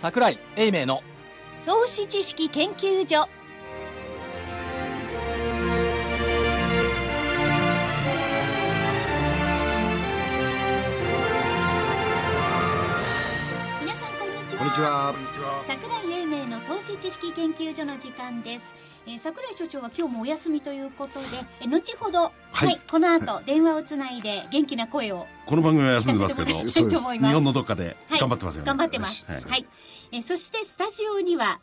桜井英明の。投資知識研究所。にちは。こんにちは。桜井英明の投資知識研究所の時間です、えー、桜井所長は今日もお休みということで、えー後ほど、はい。この後電話をつないで元気な声をこの番組は休んでます。けど、聞かせてもらいたいと思います。日本のどっかではい頑張ってますよね。頑張ってます。ははいい。えーそしてスタジオには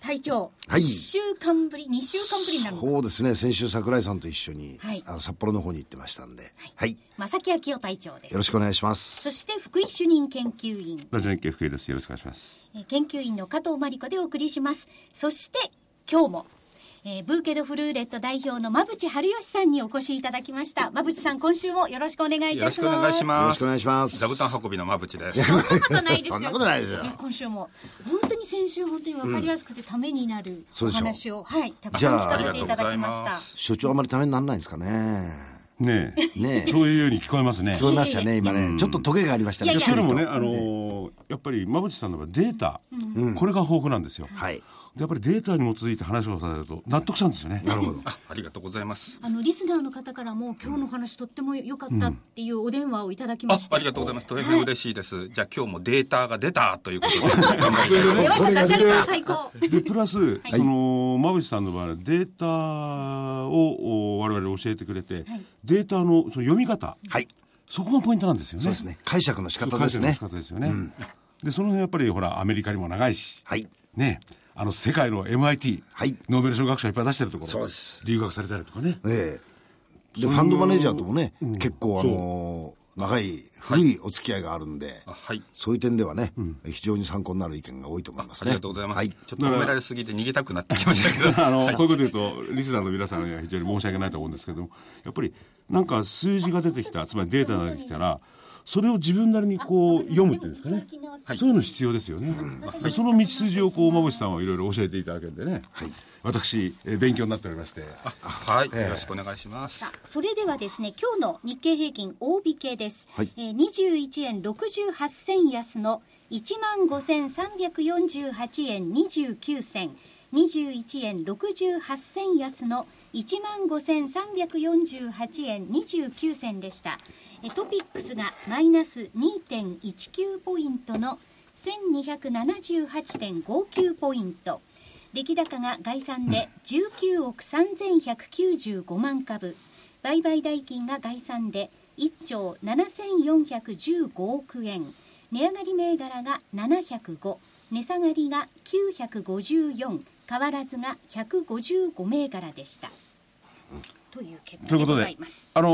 隊長、はい1週間ぶり、2週間ぶりになるそうですね。先週桜井さんと一緒に、はいあの札幌の方に行ってましたんで、はい、正木明夫隊長ですよ。ろしくお願いしまそす。して福井主任研究員、ラジオ日経福井です。よろしくお願いします。えー研究員の加藤真理子でお送りします。そして今日も、えーブーケドフルーレット代表の馬淵春吉さんにお越しいただきました。馬淵さん、今週もよろしくお願いいよろたします。しくお願いしよろます。しくお願いします。座布団運びの馬淵です。そんなことないですよ。そんなことないですよや今週も本当に先週本当に分かりやすくてためになるお話を、はいたくさん聞かせていただきましたありがとうございま。所長あまりためにならないんですかね。ねえ。ねえそういうように聞こえますね聞。こえましたね、今ね。ちょっとトゲがありましたね。いやいやけどもね、あのーやっぱり馬淵さんの場合データ、これが豊富なんですよ。とはい。でやっぱりデータに基づいて話をされると納得したんですよね。なるほど。あありがとうございます。あのリスナーの方からも今日の話とっても良かったっていうお電話をいただきあまして、ありがとうございます。大変嬉しいです。じゃあ今日もデータが出たということで。出ましたダジャレが最高でプラス、その馬淵さんの場合はデータをお我々教えてくれて、データのその読み方、はい。そこがポイントなんですよね。そうですね。解釈の仕方ですね解釈の仕。方ですよね。でその辺やっぱりほらアメリカにも長いし、はい。ねあの世界の MIT、はいノーベル賞学者いっぱい出してるところそうです留学されたりとかねええ。で、ファンドマネージャーともね、結構あのー、長い、古いお付き合いがあるんで、あはい。そういう点ではね、非常に参考になる意見が多いと思いますね。ありがとうございます。はい。ちょっと褒められすぎて逃げたくなってきましたけど。あの、こういうこと言うとリスナーの皆さんには非常に申し訳ないと思うんですけどもやっぱりなんか数字が出てきたつまりデータが出てきたらそれを自分なりにこう読むっていうんですかね、そういうの必要ですよね、でその道筋をこう馬淵さんはいろいろ教えていただけるんでね、私えー勉強になっておりまして。はい。よろしくお願いします。それではですね今日の日経平均大引けです、はい。えー、21円68銭安の1万5348円29銭。21円68銭安の1万5348円29銭でした。えートピックスがマイナス2.19ポイントの1278.59ポイント。出来高が概算で19億3195万株。売買代金が概算で1兆7415億円。値上がり銘柄が705値下がりが954変わらずが155銘柄でした。という結果でございます。あの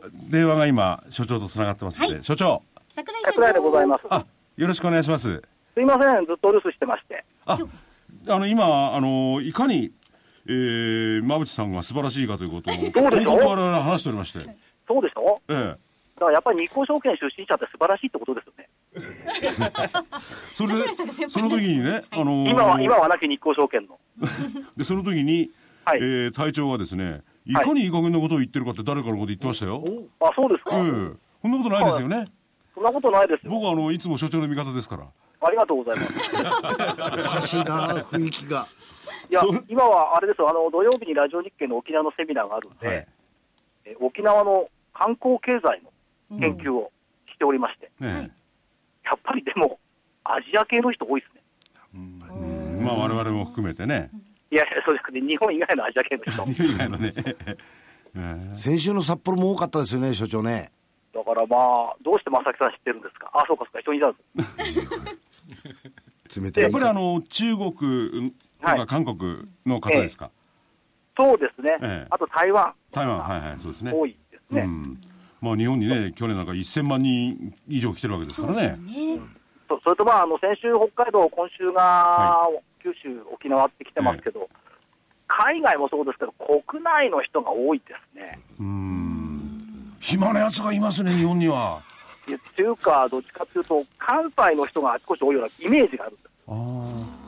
ー電話が今所長とつながってますので、はい。所長。桜井所長。桜井でございます。あよろしくお願いします。すいません、ずっと留守してまして。ああの今あのいかに、えー、馬淵さんが素晴らしいかということを そうでしょ？我々話しておりまして、そうでしょ？ええ。だからやっぱり日興証券出身者って素晴らしいってことですよね。それでその時にね、あのー今は、今はなき日興証券の。でその時に、はい。えー隊長がですねい。かにいい加減なことを言ってるかって誰かのこと言ってましたよ、あ、そうですか？ええ。そんなことないですよね、そんなことないですよ。僕はあのいつも所長の味方ですから。ありがとうございます。おかしいな、雰囲気が。いやそう、今はあれですよ、あの、土曜日にラジオ日経の沖縄のセミナーがあるんで、はい。え沖縄の観光経済の研究をしておりまして、ねやっぱりでも、アジア系の人多いですね。えまあ我々も含めてねいやいや、そうですね、日本以外のアジア系の人。以外のね、ええ先週の札幌も多かったですよね、所長ね。だからまあ、どうして正木さん知ってるんですか？あ、そうかそうか、一緒にいたんです。冷たい。やっぱりあの中国とはいか韓国の方ですか、そうですね。ええあと台湾。台湾はいはいそうですね多いですね。うんまあ日本にね去年なんか1000万人以上来てるわけですからねねそそれとまあ、あの先週北海道、今週が九州、沖縄って来てますけど、海外もそうですけど、国内の人が多いですね。うん。暇なやつがいますね日本には。いやっていうか、どっちかっていうと、関西の人があちこち多いようなイメージがあるんです。ああ。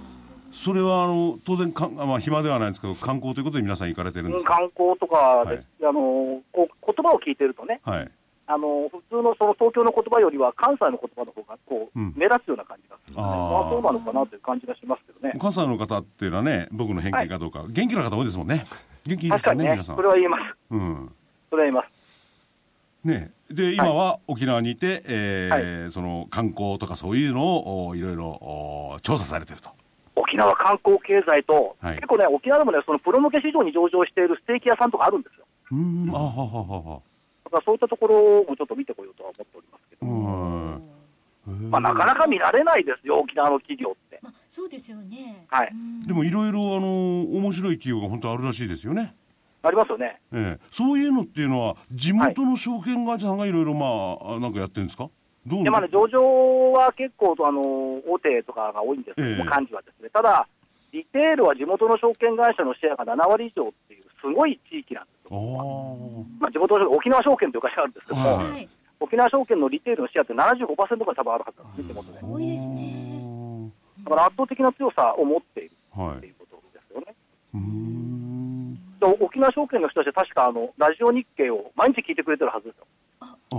それはあの当然か、まあ、暇ではないんですけど観光ということで皆さん行かれてるんですか？観光とかで、はい。あのこう言葉を聞いてるとね、はいあの普通のその東京の言葉よりは関西の言葉の方がこう、うん目立つような感じがするので、あーまあ、そうなのかなという感じがしますけどね。関西の方っていうのはね、僕の偏見かどうか、元気な方多いですもんね。元気いいですよね、確かにね、皆さんそれ。は言えます。うん。それは言えます。ね、で、今は沖縄にいて、えーその観光とかそういうのをおいろいろお調査されてると。沖縄観光経済と、はい結構ね、沖縄でもね、そのプロ向け市場に上場しているステーキ屋さんとかあるんですよ。うーん、あはははは。だからそういったところもちょっと見てこようとは思っておりますけど、うん。まあ、なかなか見られないですよ、沖縄の企業って。まあ、そうですよね。はいうんでもいろいろあの面白い企業が本当あるらしいですよね。ありますよね。ええ、そういうのっていうのは地元の証券会社さんがいろいろまああなんかやってるんですか？どうでまあね、上場は結構あの大手とかが多いんですけども、ええ幹事はですね、ただ、リテールは地元の証券会社のシェアが7割以上っていう、すごい地域なんで。まあ、地元の沖縄証券という会社があるんですけども、はいはい。沖縄証券のリテールのシェアって75%ぐらい多分あるはずなんですね、地元で。多いですね。だから圧倒的な強さを持っているはい。っていうことですよね。うーん。で沖縄証券の人たちは確かあのラジオ日経を毎日聞いてくれてるはずですよ。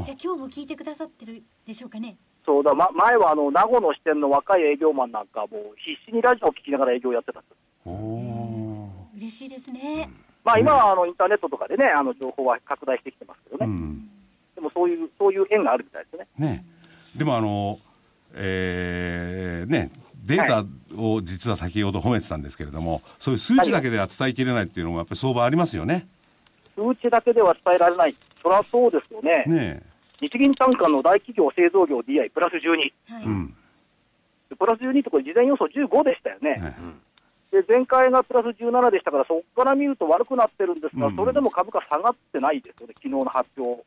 じゃあ今日も聞いてくださってるでしょうかね。そうだ、ま、前はあの名護の支店の若い営業マンなんかもう必死にラジオを聞きながら営業をやってたんです。おお。嬉しいですね。まあ、今はあのインターネットとかでね、あの情報は拡大してきてますけどね、うん。でもそういうそういう縁があるみたいですね。ね。でもあのえー、ね。データを実は先ほど褒めてたんですけれども、そういう数値だけでは伝えきれないっていうのもやっぱり相場ありますよね。数値だけでは伝えられない、そりゃそうですよね、ね日銀単価の大企業製造業 DI プラス12、はい。え。うん。プラス12ってこれ、事前予想15でしたよね。ねで前回がプラス17でしたから、そこから見ると悪くなってるんですが、うんそれでも株価下がってないですよね、昨日の発表、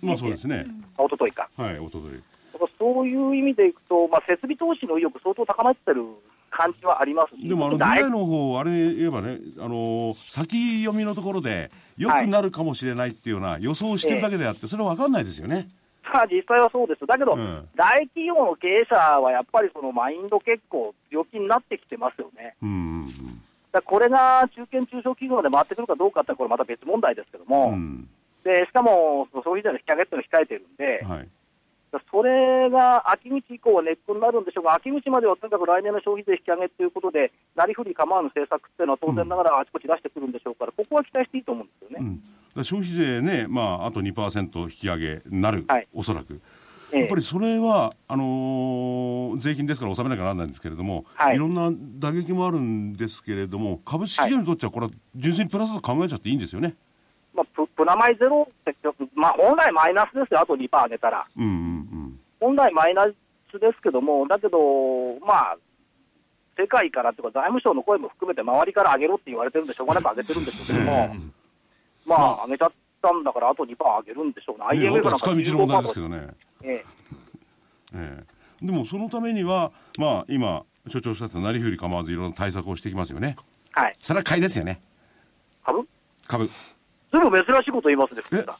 まあそうですね。あ一昨日か。はい、おととい。だからそういう意味でいくと、まあ、設備投資の意欲、相当高まってる感じはありますし、でもあの大 DI の方あれ言えばね、あのー先読みのところで良くなるかもしれないっていうような予想をしてるだけであって、それは分かんないですよね。さあ実際はそうです、だけど、うん大企業の経営者はやっぱりそのマインド結構強気になってきてますよね。うんうんだこれが中堅・中小企業まで回ってくるかどうかって、これまた別問題ですけどうも、ん。うん。でしかも消費税の引き上げっていうのを控えてるんで、はい。それが秋口以降はネックになるんでしょうが、秋口まではとにかく来年の消費税引き上げということで、なりふり構わぬ政策っていうのは当然ながらあちこち出してくるんでしょうから、ここは期待していいと思うんですよね。うん。消費税ね、まあ、あと2%引き上げになる、はいおそらく。ええやっぱりそれはあのー税金ですから納めなきゃならないんですけれども、はいい、ろんな打撃もあるんですけれども、株式市場にとっては、これは純粋にプラスと考えちゃっていいんですよね。まあ、ププラマイゼロって、まあ、本来マイナスですよ、あと2%上げたら。うんうん本来マイナスですけども、だけど、まあ、世界からというか、財務省の声も含めて、周りから上げろって言われてるんで、しょうがなく上げてるんでしょうけども、まあ、上げちゃったんだから、あと2%上げるんでしょうね、うん。ね、あ IMF となんかは使い道の問題ですけ15%どね。えええ、でもそのためには、まあ、今、所長おっしゃったなりふり構わずいろんな対策をしていきますよね。えはい、それは買いですよね。株？株。ずいぶん珍しいこと言いますね、福井さん。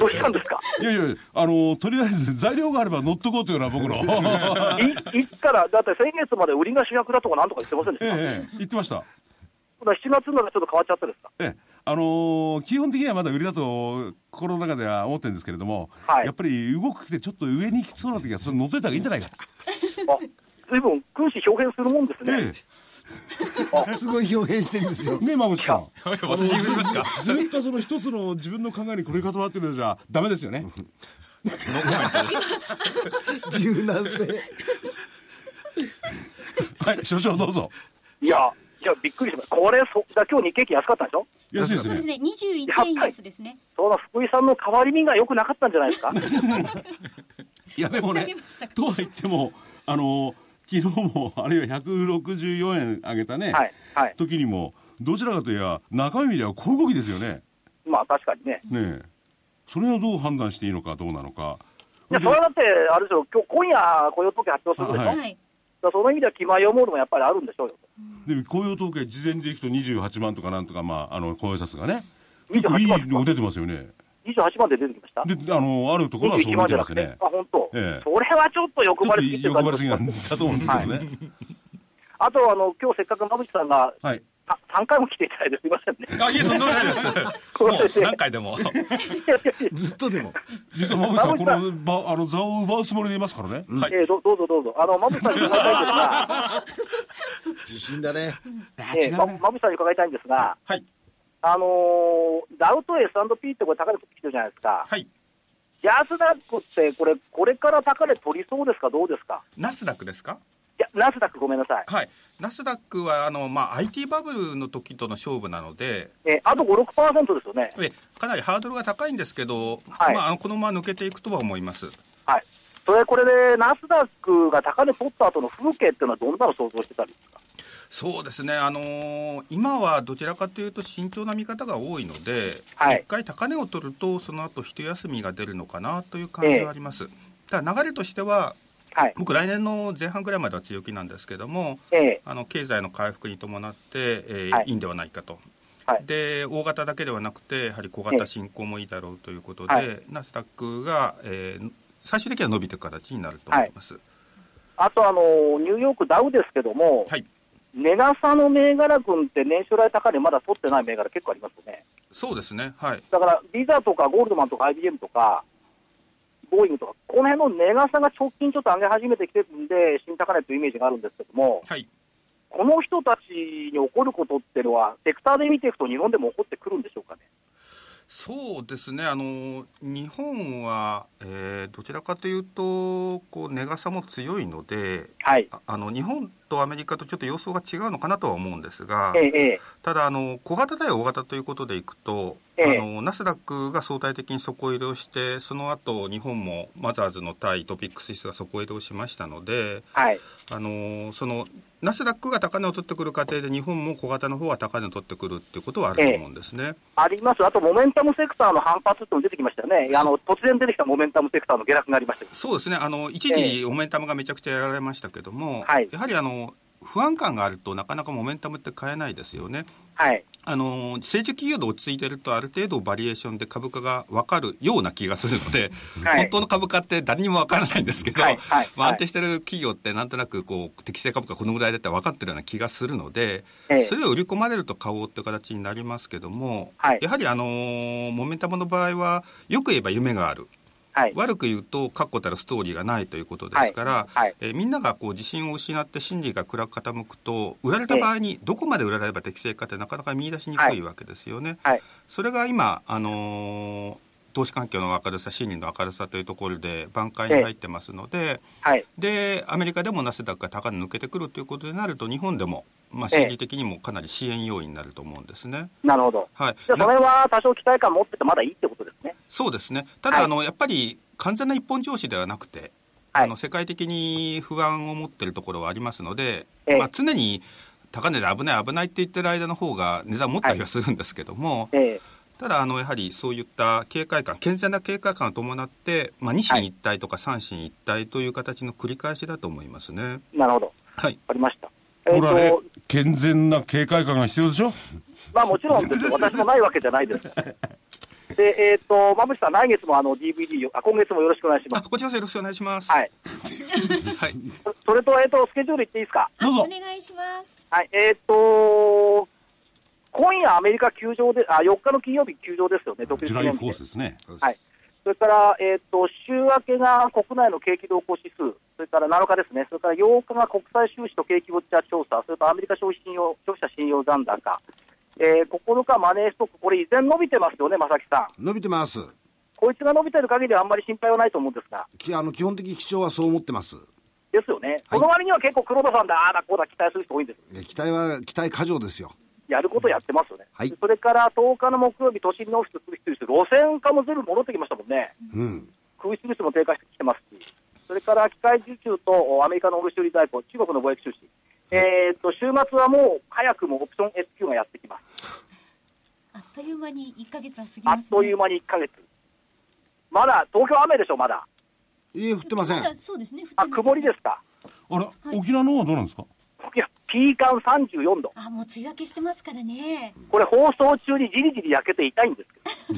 どうしたんですか？いやいや、あのとりあえず材料があれば乗っとこうというのは僕の。いいつから、だって先月まで売りが主役だとかなんとか言ってませんでえした、えええ言ってました。だから7月にならちょっと変わっちゃったですか？ええあのー基本的にはまだ売りだと心の中では思ってるんですけれども、はい。やっぱり動くてちょっと上に行きそうな時はそれ乗っといた方がいいんじゃないかあずいぶん君子表現するもんですね。えすごい表現してるんですよ。えねえ馬口さん私言うんですか？ずっとその一つの自分の考えにこれ固まってるのじゃダメですよね。柔軟性。はい所長どうぞ。いや、いや、びっくりしました。これ、そだ今日日経平均安かったんでしょ？安いですね。そうですね。21円安ですね。その福井さんの変わり身が良くなかったんじゃないですか？いやでも下ねとは言ってもあの昨日もあるいは164円上げたね、はい、はい。時にもどちらかといえば中身では小動きですよね。まあ確かにね。ねえ。それをどう判断していいのかどうなのか。いや、それはだって、あれでしょ、今日今夜雇用統計発表するでしょ、はいその意味では気前を思うのもやっぱりあるんでしょうよ。で雇用統計事前でいくと28万とかなんとか、まあ、あの雇用者数がね。結構い28万いのが出てますよね。28万で出てきました？であのあるところはそう21見万じゃなくて、てますねあ、本当、ええ。それはちょっと欲張りすぎてる欲張りすぎなんだと思うんですけどね。あと、あの今日せっかく馬淵さんがはい3回も来ていただいてすみませんね。あ、いえ、とんでもないです。もう何回でも。ずっとでも。実は馬渕さん、この場、あの、座を奪うつもりでいますからね。はい。えーどどうぞどうぞ。あの、まぶさんに伺いたいんですが、自信だね。えーままぶさんに伺いたいんですが、はい。あのーダウと S&P ってこれ高値取ってきてるじゃないですか。はい。ジャスダックってこれ、これから高値取りそうですか、どうですか？ナスダックですか？いや、ナスダックごめんなさい。はい。ナスダックは、あの、まあ、IT バブルの時との勝負なので、えーあと5、6%ですよね。えかなりハードルが高いんですけど、はいまあ、このまま抜けていくとは思います。はい。それ、これで、ナスダックが高値取った後の風景っていうのはどんなの想像してたんですか？そうですね、あのー今はどちらかというと慎重な見方が多いので、一、はい回高値を取ると、その後一休みが出るのかなという感じはあります。ただ流れとしては、はい。僕、来年の前半ぐらいまでは強気なんですけども、ええ。あの経済の回復に伴って、えーはい。い、いんではないかと。はい。で大型だけではなくて、やはり小型進行もいいだろうということで、はい。ナスダックが、えー最終的には伸びていく形になると思います。あと、あのーニューヨークダウですけども、はい。値傘の銘柄群って年初来高値まだ取ってない銘柄結構ありますよね。そうですね、はい、だから、ビザとかゴールドマンとか IBM とか、ボーイングとか、この辺の値傘が直近ちょっと上げ始めてきてるんで、新高値というイメージがあるんですけども、はい、この人たちに起こることっていうのは、セクターで見ていくと日本でも起こってくるんでしょうかね？そうですね、あの日本は、えーどちらかというと、こう値傘も強いのではい。ああの、日本とアメリカとちょっと様相が違うのかなとは思うんですが、ええええただあの、小型対大型ということでいくと、ええあのナスダックが相対的に底入れをして、その後日本もマザーズの対トピックス指数が底入れをしましたので、はい。あのそのナスダックが高値を取ってくる過程で、日本も小型の方は高値を取ってくるっていうことはあると思うんですね。あります。あと、モメンタムセクターの反発っても出てきましたよね。あの、突然出てきたモメンタムセクターの下落がありました。そうですねあの一時、モメンタムがめちゃくちゃやられましたけども、はいやはりあの不安感があるとなかなかモメンタムって買えないですよね。はい。あの成長企業で落ち着いてるとある程度バリエーションで株価が分かるような気がするので、はい本当の株価って誰にも分からないんですけど、はいはいまあ、はい安定してる企業ってなんとなくこう適正株価このぐらいだって分かってるような気がするので、ええそれを売り込まれると買おうっていう形になりますけども、はいやはりあのーモメンタムの場合はよく言えば夢がある。はい。悪く言うと確固たるストーリーがないということですから、はいはいえーみんながこう自信を失って心理が暗く傾くと売られた場合にどこまで売られれば適正かってなかなか見出しにくいわけですよね。はい。それが今、あのー投資環境の明るさ、心理の明るさというところで挽回に入ってますので、はい。でアメリカでもナスダックが高値抜けてくるということになると、日本でも、まあ、心理的にもかなり支援要因になると思うんですね。なるほど。はい、じゃあ、それは多少期待感持っててまだいいってことですね。そうですね。ただ、はいあのやっぱり完全な一本上司ではなくて、はいあの世界的に不安を持っているところはありますので、ええまあ、常に高値で危ない危ないって言ってる間の方が値段持ったりはするんですけども、ええただあのやはりそういった警戒感健全な警戒感を伴って、まあ、二審一体とか三審一体という形の繰り返しだと思いますね。なるほど。はいわかりました。えっ、これはねと、、健全な警戒感が必要でしょ？まあもちろんですよ私もないわけじゃないです。で、えっ、と、まぶしさん、来月もあの DVD を、あ、今月もよろしくお願いします。あこちらこそよろしくお願いします。はい。はいそ それと、えっ、と、スケジュール言っていいですか？どうぞお願いしますはい。えっ、と、今夜アメリカ休場で、あ、4日の金曜日休場ですよね、独立ジュライフォースですね。はい。それから、えっ、と、週明けが国内の景気動向指数、それから7日ですね、それから8日が国際収支と景気ウォッチャー調査、それからアメリカ消費信用、消費者信用残高、えー、9日マネーストック、これ依然伸びてますよね、正木さん。伸びてます。こいつが伸びてる限りはあんまり心配はないと思うんですが、きあの基本的基調はそう思ってます。ですよね。その割には結構黒田さんだ、ああだこうだ期待する人多いんです。え期待は、期待過剰ですよ。やることやってますよね。はいそれから10日の木曜日、都心のオフィス、空室率、路線化も全部戻ってきましたもんね。うん。空室率も低下してきてますし、それから機械受注とおアメリカの卸売代行、中国の貿易収支、えー、と週末はもう早くもオプション S q がやってきます。あっという間に1ヶ月は過ぎあますねっという間に1ヶ月。まだ東京雨でしょ、まだ。いえ、降ってませんあ、曇りですか？あれ、沖縄の方はどうなんですか？いや、ピーカン34度。あもう梅雨明けしてますからね。これ放送中にじりじり焼けて痛いんですけ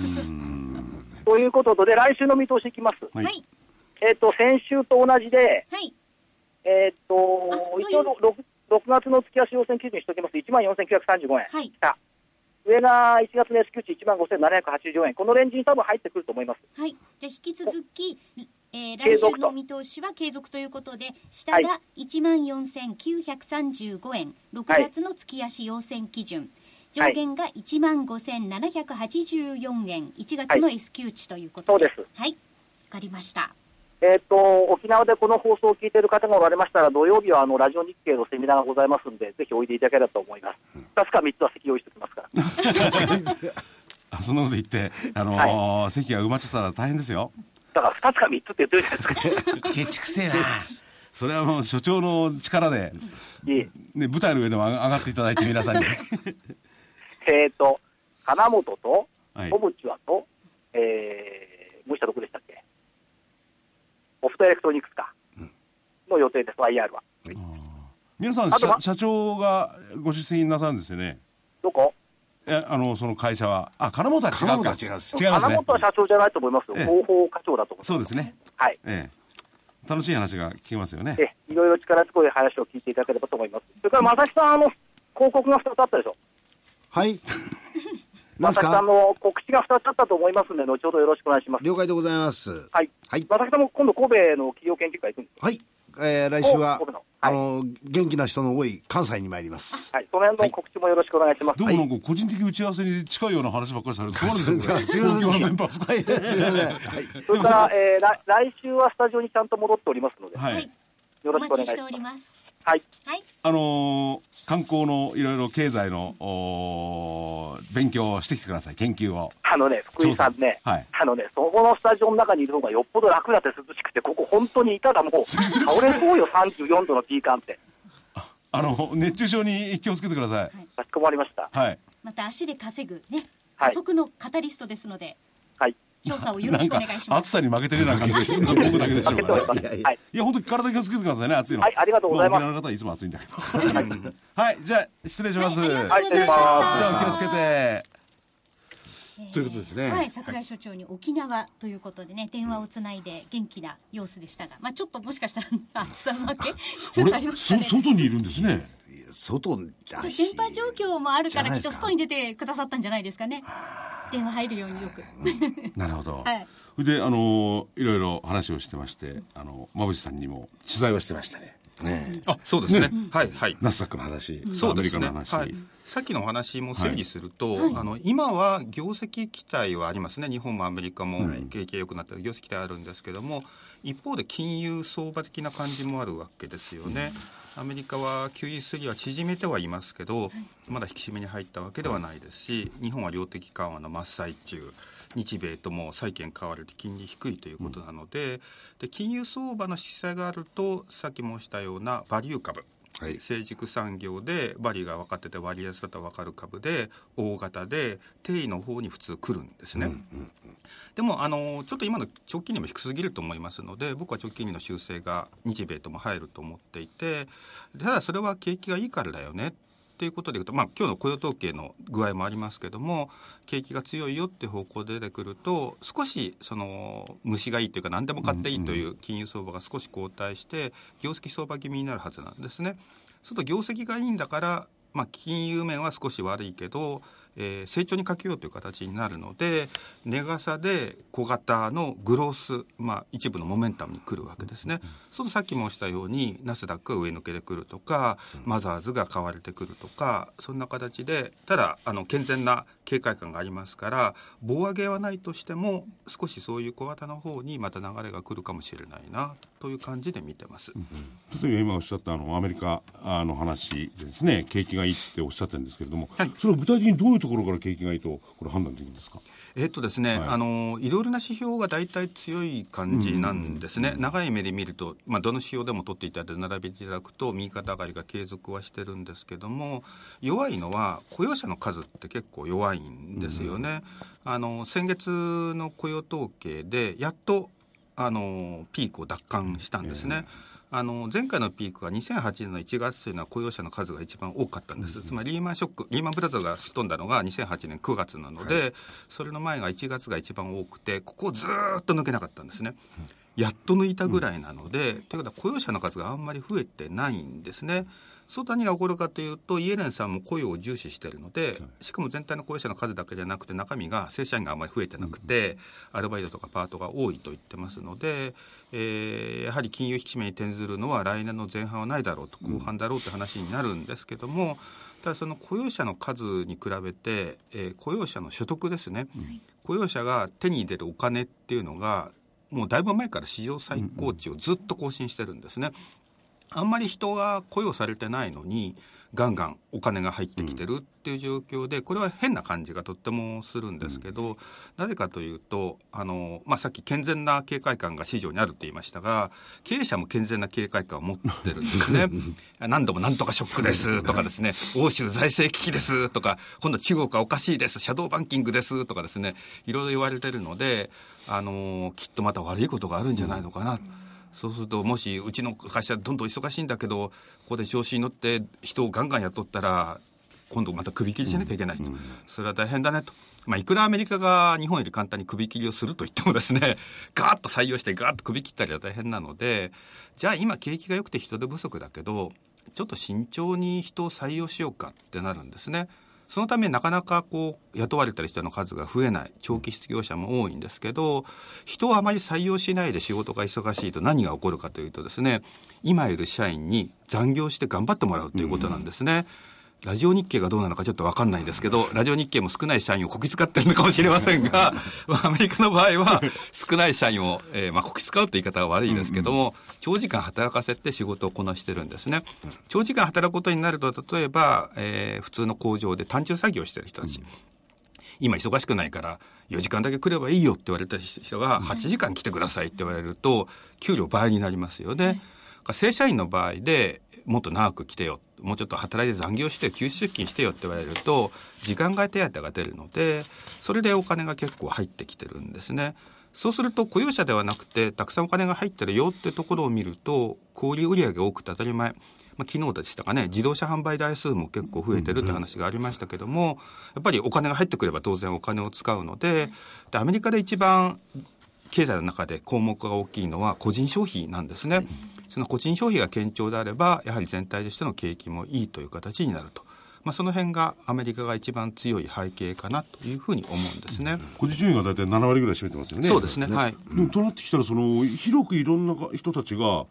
ど。ということで、来週の見通しいきます。はい。はい。えっ、と、先週と同じで、はい。えっ、と一応ろ、ろく6月の月足要請基準にしておきます。1万4935円、はい。下上が1月の S q 値1万5780円、このレンジに多分入ってくると思います。はい、じゃあ引き続き、えー、来週の見通しは継続ということで、下が1万4935円、6月の月足要請基準、上限が1万5784円、1月の S q 値ということで、そうです。はい、わかりました。えっ、と、沖縄でこの放送を聞いている方がおられましたら、土曜日はあのラジオ日経のセミナーがございますんで、ぜひおいでいただければと思います。2つか3つは席用意しておきますから。あそんなこと言って、あのー席が埋まっちゃったら大変ですよ。だから2つか3つって言ってるじゃないですか。ケチくせえな。それはもう所長の力で、ね、舞台の上でも上がっていただいて皆さんに。えっ、と、金本と、はい小渕はと、えー、もう一社どこでしたっけ？オフトエレクトロニクスか。の予定です、IR は。皆さん社長がご出席なさるんですよね。どこ？え、あの、その会社は。あ、金本は違うか。金本は違うんです違いますね金本。は社長じゃないと思いますよ。ええ広報課長だと思います。そうですね。はい。ええ。楽しい話が聞けますよね。えいろいろ力強い話を聞いていただければと思います。それから、正木さん、あの、広告が2つあったでしょ。はい。正木さんかの告知が2つあったと思いますので、後ほどよろしくお願いします。了解でございます。はい。はい。正木さんも今度、神戸の企業研究会行くんですはい。えー、来週はあの、元気な人の多い関西に参ります。はい。その辺の告知もよろしくお願いします。でもなんか個人的打ち合わせに近いような話ばっかりされて、すいません。すいません。はい、すいません。はい。それから、えー、来来週はスタジオにちゃんと戻っておりますので、はい。はい、よお待ちしろしくお願いしております。はい。はい、あのー観光のいろいろ経済のおー勉強をしてきてください、研究を。あのね、福井さんね、はいあのね、そこのスタジオの中にいる方がよっぽど楽だって涼しくて、ここ本当にいたらもう、倒れそうよ、34度のピーカンって。あの、熱中症に気をつけてください。かしこまりました。はい。また足で稼ぐね、はい加速のカタリストですので、はい。調査をよろしくお願いします。暑さに負けてるような感じです。僕だけでしょうかね。いやいやはい。いや、本当に体気をつけてくださいね、暑いの。はいありがとうございますも沖縄の方はいつも暑いんだけど。はい、じゃあ、失礼します。はいありがとうございますじゃあ、お気をつけて。えーということですねはい、桜井所長に沖縄ということでね、電話をつないで元気な様子でしたが、まあちょっともしかしたら暑さ負けしつつありましたそね。外にいるんですね。外じゃ電波状況もあるからきっと外に出てくださったんじゃないですかね。電話入るようによく。なるほど。はい。で、あの、いろいろ話をしてまして、あの、馬淵さんにも取材はしてましたね。ねあそうですね。はいはい。ナスダックの話、そうですね、アメリカの話。はい、さっきのお話も整理すると、はい。あの今は業績期待はありますね、日本もアメリカも景気が良くなって、業績期待あるんですけども、一方で金融相場的な感じもあるわけですよね。アメリカは QE3 は縮めてはいますけど、まだ引き締めに入ったわけではないですし、日本は量的緩和の真っ最中、日米とも債券買われて金利低いということなので、で金融相場の示唆があると、さっき申したようなバリュー株。はい。成熟産業でバリが分かってて割安だと分かる株で大型で定位の方に普通来るんですね、でもあのちょっと今の直近利も低すぎると思いますので僕は直近利の修正が日米とも入ると思っていてただそれは景気がいいからだよねっていうことでいうと、まあ、今日の雇用統計の具合もありますけども景気が強いよって方向で出てくると少しその虫がいいというか何でも買っていいという金融相場が少し後退して業績相場気味になるはずなんですね。すると業績がいいんだから、まあ、金融面は少し悪いけど、えー成長にかけようという形になるので値傘で小型のグロース、まあ、一部のモメンタムに来るわけですね。そうするとさっき申したようにナスダックが上抜けてくるとか、マザーズが買われてくるとかそんな形でただあの健全な警戒感がありますから棒上げはないとしても少しそういう小型の方にまた流れが来るかもしれないなという感じで見てます。例えば今おっしゃったあのアメリカあの話でですね。景気がいいっておっしゃってるんですけれども、はい。それは具体的にどういうところから景気がいいとこれ判断できるんですか？えっとですね、はい。あのいろいろな指標が大体強い感じなんですね、長い目で見ると、まあ、どの指標でも取っていただいて並べていただくと右肩上がりが継続はしてるんですけども弱いのは雇用者の数って結構弱いんですよね、あの先月の雇用統計でやっとあのピークを奪還したんですね。あの前回のピークは2008年の1月というのは雇用者の数が一番多かったんです、つまりリーマンショックリーマンブラザーズがすっ飛んだのが2008年9月なので、それの前が1月が一番多くてここをずーっと抜けなかったんですね。やっと抜いたぐらいなので、ということは雇用者の数があんまり増えてないんですね。そう何が起こるかというとイエレンさんも雇用を重視しているのでしかも全体の雇用者の数だけじゃなくて中身が正社員があまり増えてなくて、アルバイトとかパートが多いと言ってますので、えー、やはり金融引き締めに転ずるのは来年の前半はないだろうと後半だろうという話になるんですけどもただその雇用者の数に比べて、えー、雇用者の所得ですね、雇用者が手に入れるお金っていうのがもうだいぶ前から史上最高値をずっと更新してるんですね。あんまり人が雇用されてないのにガンガンお金が入ってきてるっていう状況でこれは変な感じがとってもするんですけど、なぜかというとあの、まあ、さっき健全な警戒感が市場にあると言いましたが経営者も健全な警戒感を持ってるんですね。何度もなんとかショックですとかですね。欧州財政危機ですとか今度中国はおかしいです。シャドーバンキングですとかですね。いろいろ言われてるのであのきっとまた悪いことがあるんじゃないのかな。そうすると、もしうちの会社、どんどん忙しいんだけど、ここで調子に乗って人をガンガン雇ったら、今度また首切りしなきゃいけないと、それは大変だねと。まあ、いくらアメリカが日本より簡単に首切りをすると言ってもですね、ガーッと採用してガーッと首切ったりは大変なので、じゃあ今景気が良くて人手不足だけど、ちょっと慎重に人を採用しようかってなるんですね。そのためなかなかこう雇われた人の数が増えない長期失業者も多いんですけど人をあまり採用しないで仕事が忙しいと何が起こるかというとですね今いる社員に残業して頑張ってもらうということなんですね。うんラジオ日経がどうなのかちょっと分かんないんですけど、ラジオ日経も少ない社員をこき使ってるのかもしれませんが、アメリカの場合は少ない社員を、えー、まあ、こき使うって言い方は悪いですけども、長時間働かせて仕事をこなしてるんですね。長時間働くことになると、例えば、えー、普通の工場で単純作業をしてる人たち。今忙しくないから4時間だけ来ればいいよって言われた人が8時間来てくださいって言われると給料倍になりますよね。正社員の場合でもっと長く来てよもうちょっと働いて残業して休止出勤してよって言われると時間外手当が出るのでそれでお金が結構入ってきてるんですね。そうすると雇用者ではなくてたくさんお金が入ってるよってところを見ると小売売上が多くて当たり前。まあ、昨日でしたかね、自動車販売台数も結構増えてるって話がありましたけども、やっぱりお金が入ってくれば当然お金を使うので、でアメリカで一番経済の中で項目が大きいのは個人消費なんですね。その個人消費が堅調であればやはり全体としての景気もいいという形になると。まあ、その辺がアメリカが一番強い背景かなというふうに思うんですね。個人消費が大体7割ぐらい占めてますよね。そうですね。はい。でもとなってきたら、その広くいろんな人たちが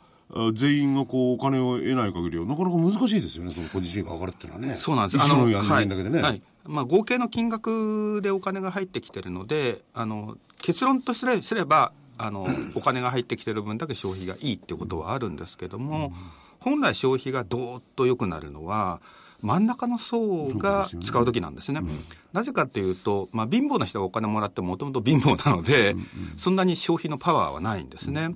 全員がこうお金を得ない限りはなかなか難しいですよね、その個人消費が上がるっていうのはね。そうなんです。あの、はい、だけでね。はいまあ、合計の金額でお金が入ってきてるので、あの結論とすればあのお金が入ってきてる分だけ消費がいいっていうことはあるんですけども、本来消費がどーっと良くなるのは真ん中の層が使う時なんですね。すね。うん、なぜかというと、まあ、貧乏な人がお金もらってもともと貧乏なので、うんうん、そんなに消費のパワーはないんですね。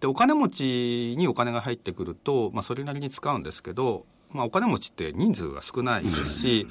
でお金持ちにお金が入ってくると、まあ、それなりに使うんですけど、まあ、お金持ちって人数が少ないですし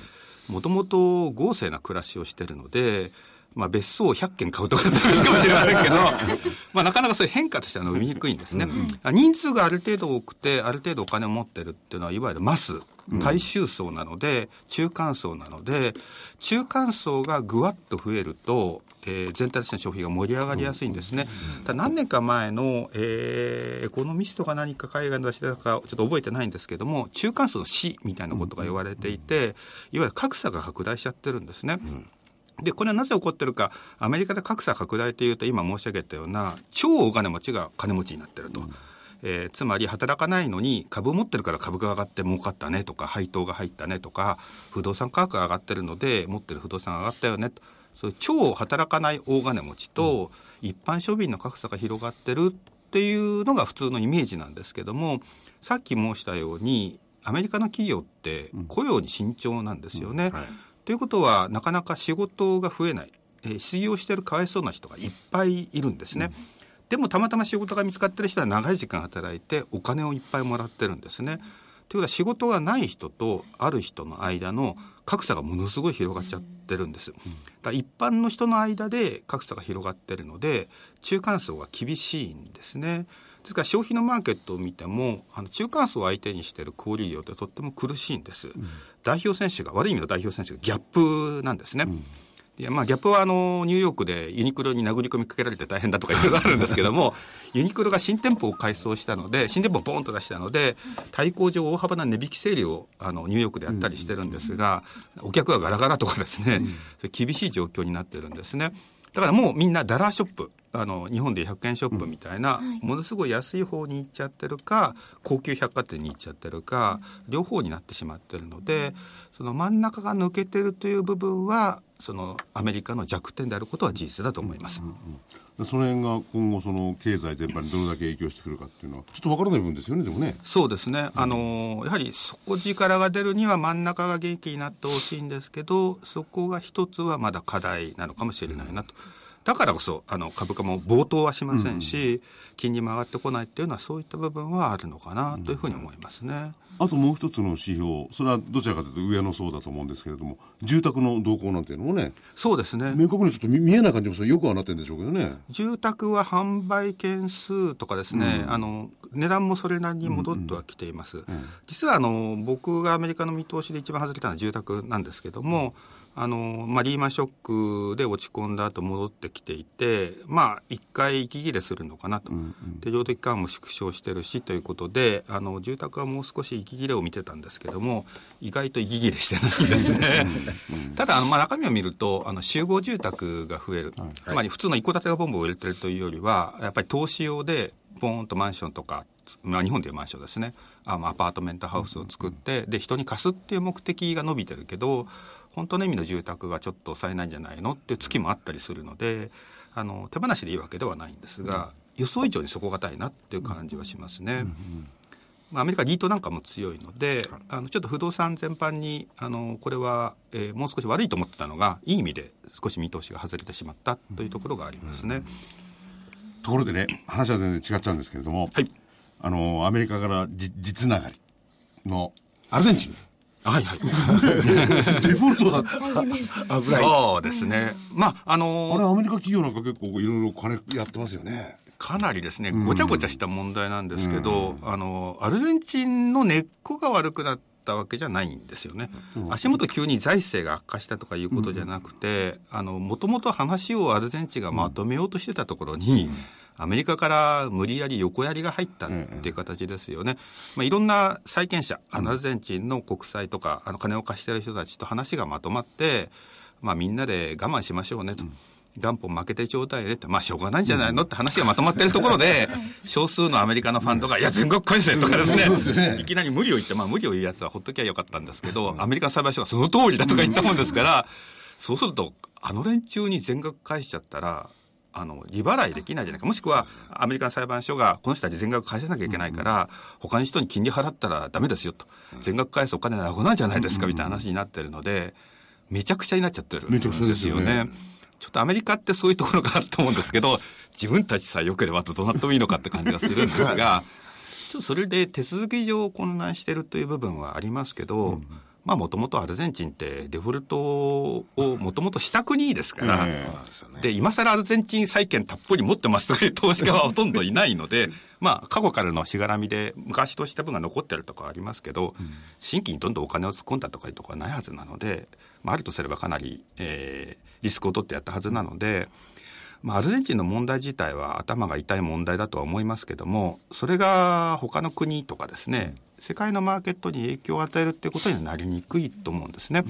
もともと豪勢な暮らしをしてるのでまあ、別荘を100軒買うとかだったかもしれませんけど、まあ、なかなかそういう変化としては伸びにくいんですね。うん、人数がある程度多くて、ある程度お金を持ってるっていうのは、いわゆるマス、大衆層なので、中間層なので、中間層がぐわっと増えると、えー、全体としての消費が盛り上がりやすいんですね。ただ何年か前の、えー、エコノミストが何か海外の出しだかちょっと覚えてないんですけども、中間層の死みたいなことが言われていて、いわゆる格差が拡大しちゃってるんですね。うんで、これはなぜ起こってるか、アメリカで格差拡大というと、今申し上げたような、超大金持ちが金持ちになってると。うん、えー、つまり働かないのに株持ってるから株が上がって儲かったねとか配当が入ったねとか不動産価格が上がってるので持ってる不動産が上がったよねと。そういう超働かない大金持ちと一般庶民の格差が広がってるっていうのが普通のイメージなんですけどもさっき申したようにアメリカの企業って雇用に慎重なんですよね。うん。はいということは、なかなか仕事が増えない、えー、失業してるかわいそうな人がいっぱいいるんですね。うん、でもたまたま仕事が見つかってる人は長い時間働いてお金をいっぱいもらってるんですね。ということは仕事がない人とある人の間の格差がものすごい広がっちゃってるんです。だ一般の人の間で格差が広がってるので中間層が厳しいんですね。ですから消費のマーケットを見てもあの中間層を相手にしている小売業ってとっても苦しいんです、うん、代表選手が悪い意味の代表選手がギャップなんですね、うん、いやまあ、ギャップはあのニューヨークでユニクロに殴り込みかけられて大変だとかいろいろあるんですけども、ユニクロが新店舗を改装したので、新店舗をボーンと出したので、対抗上、大幅な値引き整理をあのニューヨークでやったりしてるんですが、お客はガラガラとかですね、厳しい状況になってるんですね。だからもうみんなダラーショップ、あの日本で100円ショップみたいな、ものすごい安い方に行っちゃってるか高級百貨店に行っちゃってるか、両方になってしまってるのでその真ん中が抜けてるという部分はそのアメリカの弱点であることは事実だと思います。その辺が今後、その経済全般にどれだけ影響してくるかっていうのは、ちょっと分からない部分ですよね、でもね。そうですね、あのやはり底力が出るには真ん中が元気になってほしいんですけど、そこが一つはまだ課題なのかもしれないなと。だからこそあの株価も暴騰はしませんし、金利も上がってこないっていうのはそういった部分はあるのかなというふうに思いますね。あともう一つの指標、それはどちらかというと上の層だと思うんですけれども、住宅の動向なんていうのもね、そうですね。明確にちょっと見えない感じもする。よくはなってるんでしょうけどね。住宅は販売件数とかですね、うん、あの値段もそれなりに戻ってはきています。うん。うん、実はあの僕がアメリカの見通しで一番外れたのは住宅なんですけども、あの、まあ、リーマンショックで落ち込んだ後戻ってきていて、まあ、一回息切れするのかなと。うんうん、で、量的緩和も縮小してるしということで、あの、住宅はもう少し息切れを見てたんですけども、意外と息切れしてないんですね。ただ、あの、まあ、中身を見ると、あの、集合住宅が増える。はい、つまり、普通の一戸建てがボンボン売れてるというよりは、やっぱり投資用で、ボーンとマンションとか、まあ、日本でいうマンションですねあアパートメントハウスを作って、で人に貸すっていう目的が伸びてるけど本当の意味の住宅がちょっと抑えないんじゃないのっていう月もあったりするのであの手放しでいいわけではないんですが、予想以上に底堅いなっていう感じはしますね。まあ、アメリカリートなんかも強いのであのちょっと不動産全般にあのこれは、えー、もう少し悪いと思ってたのがいい意味で少し見通しが外れてしまったというところがありますね。ところでね話は全然違っちゃうんですけれども、はい、あのアメリカからじ実ながりのアルゼンチンはいはい。デフォルトだ危ない。そうですね。まあ、あのー、あれ、アメリカ企業なんか結構いろいろ金やってますよね。かなりですね、ごちゃごちゃした問題なんですけど、あの、アルゼンチンの根っこが悪くなったわけじゃないんですよね。足元急に財政が悪化したとかいうことじゃなくて、あの、もともと話をアルゼンチンがまとめようとしてたところに、アメリカから無理やり横やりが入ったっていう形ですよね。まあ、いろんな債権者、アルゼンチンの国債とか、あの金を貸してる人たちと話がまとまって、まあ、みんなで我慢しましょうねと。元本負けてちょうだいねって、まあしょうがないんじゃないのって話がまとまってるところで、少数のアメリカのファンドが、いや、全額返せとかですね、いきなり無理を言って、まあ無理を言うやつはほっときゃよかったんですけど、アメリカの裁判所がその通りだとか言ったもんですから、そうすると、あの連中に全額返しちゃったら、あの、利払いできないじゃないか。もしくは、アメリカの裁判所が、この人たち全額返さなきゃいけないから、他の人に金利払ったらダメですよと。全額返すお金なくなんじゃないですか、みたいな話になってるので、めちゃくちゃになっちゃってるんですよね。ちょっとアメリカってそういうところがあると思うんですけど、自分たちさえ良ければとどうなってもいいのかって感じがするんですが、ちょっとそれで手続き上混乱してるという部分はありますけど、うんまあもともとアルゼンチンってデフォルトをもともとした国ですから、で、今更アルゼンチン債券たっぷり持ってます。という投資家はほとんどいないので、まあ過去からのしがらみで昔とした分が残ってるとかありますけど、新規にどんどんお金を突っ込んだとかいうところはないはずなので、まああるとすればかなり、えー、リスクを取ってやったはずなので、まあ、アルゼンチンの問題自体は頭が痛い問題だとは思いますけども、それが他の国とかですね、世界のマーケットに影響を与えるっていうことにはなりにくいと思うんですね。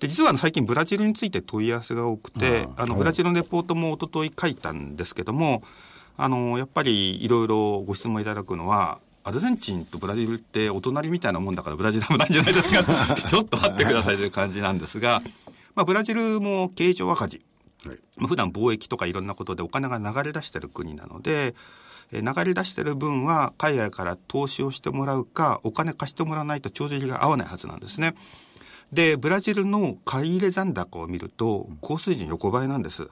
で実は最近ブラジルについて問い合わせが多くて、あのブラジルのレポートも一昨日書いたんですけども、あのやっぱりいろいろご質問いただくのは、アルゼンチンとブラジルってお隣みたいなもんだからブラジル危ないんじゃないですか。ちょっと待ってくださいという感じなんですが、まあ、ブラジルも経常赤字、はい、普段貿易とかいろんなことでお金が流れ出してる国なので、流れ出してる分は海外から投資をしてもらうか、お金貸してもらわないと帳尻が合わないはずなんですね。で、ブラジルの買い入れ残高を見ると、高水準横ばいなんです。うん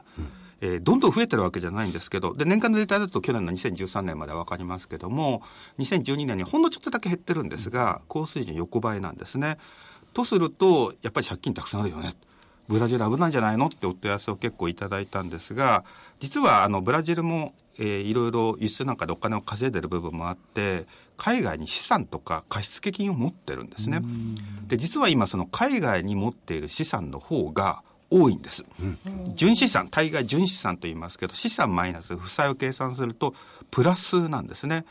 えー、どんどん増えてるわけじゃないんですけど、で、年間のデータだと去年の2013年までわかりますけども、2012年にほんのちょっとだけ減ってるんですが、高水準横ばいなんですね。とすると、やっぱり借金たくさんあるよね。ブラジル危ないんじゃないの？ってお問い合わせを結構いただいたんですが、実はあのブラジルもえー、いろいろ輸出なんかでお金を稼いでる部分もあって海外に資産とか貸付金を持ってるんですね。で実は今その海外に持っている資産の方が多いんです。純資産、大概純資産と言いますけど、資産マイナス負債を計算すると、プラスなんですね。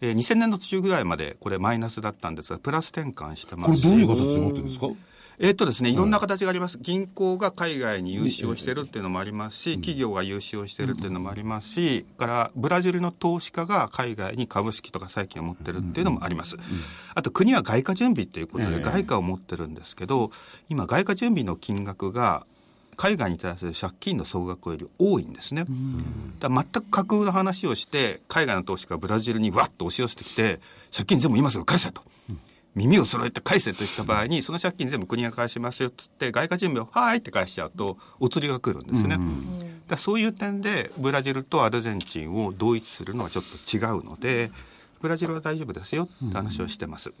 えー、2000年の途中ぐらいまでこれマイナスだったんですが、プラス転換してますこれどういう形で持ってるんですか？えっとですね、いろんな形があります、銀行が海外に融資をしてるっていうのもありますし、企業が融資をしてるっていうのもありますし、からブラジルの投資家が海外に株式とか債券を持ってるっていうのもあります。あと国は外貨準備っていうことで外貨を持ってるんですけど、今、外貨準備の金額が海外に対する借金の総額より多いんですね。だ全く架空の話をして、海外の投資家がブラジルにわっと押し寄せてきて、借金全部今すぐ返せと。耳を揃えて返せといった場合に、その借金全部国が返しますよっつって、外貨準備をはいって返しちゃうと、お釣りが来るんですね。だそういう点で、ブラジルとアルゼンチンを同一するのはちょっと違うので、ブラジルは大丈夫ですよって話をしてます。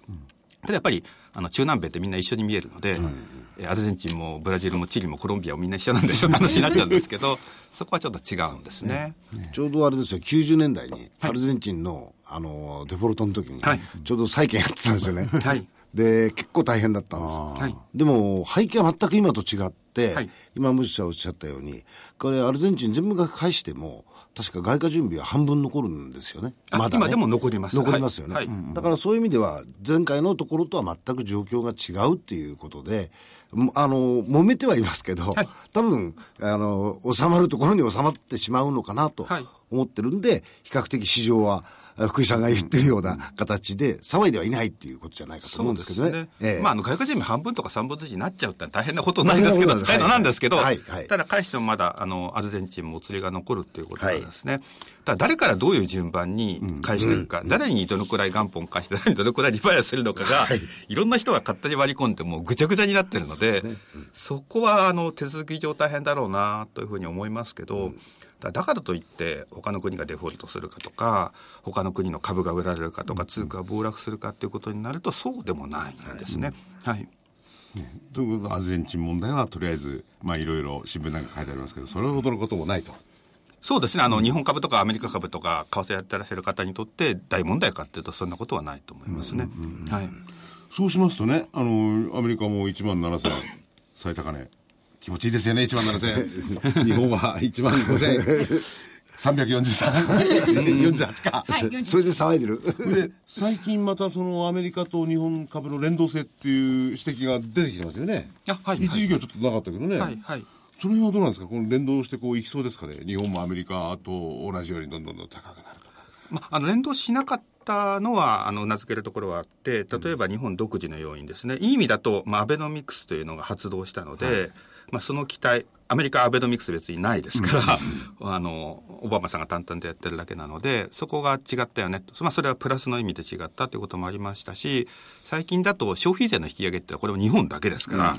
ただやっぱりあの中南米ってみんな一緒に見えるので、うん、アルゼンチンもブラジルもチリもコロンビアもみんな一緒なんでしょって話になっちゃうんですけど そこはちょっと違うんですね、ね、ちょうどあれですよ。90年代にアルゼンチンの,、あのデフォルトの時に、ちょうど債券やってたんですよね、はい、で結構大変だったんです。よ、はい、でも背景は全く今と違って、はい、今ムシさんおっしゃったようにこれアルゼンチン全部が返しても確か外貨準備は半分残るんですよね。まだ、ね、今でも残ります。残りますよね、はい、だからそういう意味では、前回のところとは全く状況が違うっていうことで、あの、揉めてはいますけど、はい、多分、あの、収まるところに収まってしまうのかなと思ってるんで、比較的市場は、福井さんが言ってるような形で、騒いではいないっていうことじゃないかと思うんですけどね。ね。ええ、まあ、あの、外貨人民半分とか三分の一になっちゃうって大変なことなんですけど、大変なんですけど、はいはい、ただ返してもまだ、あの、アルゼンチンもお釣りが残るっていうことなんですね。はい、ただ、誰からどういう順番に返していくか、うん、誰にどのくらい元本返して、誰にどのくらいリバイアするのかが、はい、いろんな人が勝手に割り込んで、もうぐちゃぐちゃになってるので、そ、ね。うん、そこは、あの、手続き上大変だろうな、というふうに思いますけど、うんだからといって他の国がデフォルトするかとか他の国の株が売られるかとか通貨が暴落するかということになるとそうでもないんですね。はい、ということでアルゼンチン問題はとりあえずまあいろいろ新聞なんか書いてありますけどそれほどのこともないと。そうですね。あの、日本株とかアメリカ株とか為替やってらっしゃる方にとって大問題かっていうとそんなことはないと思いますね。はい、そうしますとねあのアメリカも1万7000最高値気持ちいいですよね、1万7000円。日本は1万5000 343、48か、はい、それで騒いでる。で、最近またそのアメリカと日本株の連動性っていう指摘が出てきてますよね。あはい、一時期はちょっとなかったけどね。はい、はい。それはどうなんですか？この連動してこういきそうですかね？日本もアメリカと同じようにどんどんどん高くなるとか。まあ、あの連動しなかったのは、あの、名付けるところはあって、例えば日本独自の要因ですね。いい意味だと、まあ、アベノミクスというのが発動したので、はいまあ、その期待アメリカアベノミクス別にないですから、あのオバマさんが淡々とやってるだけなのでそこが違ったよね。と、まあ、それはプラスの意味で違ったということもありましたし最近だと消費税の引き上げってこれは日本だけですから、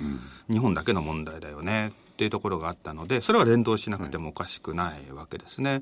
日本だけの問題だよね。っていうところがあったのでそれは連動しなくてもおかしくないわけですね。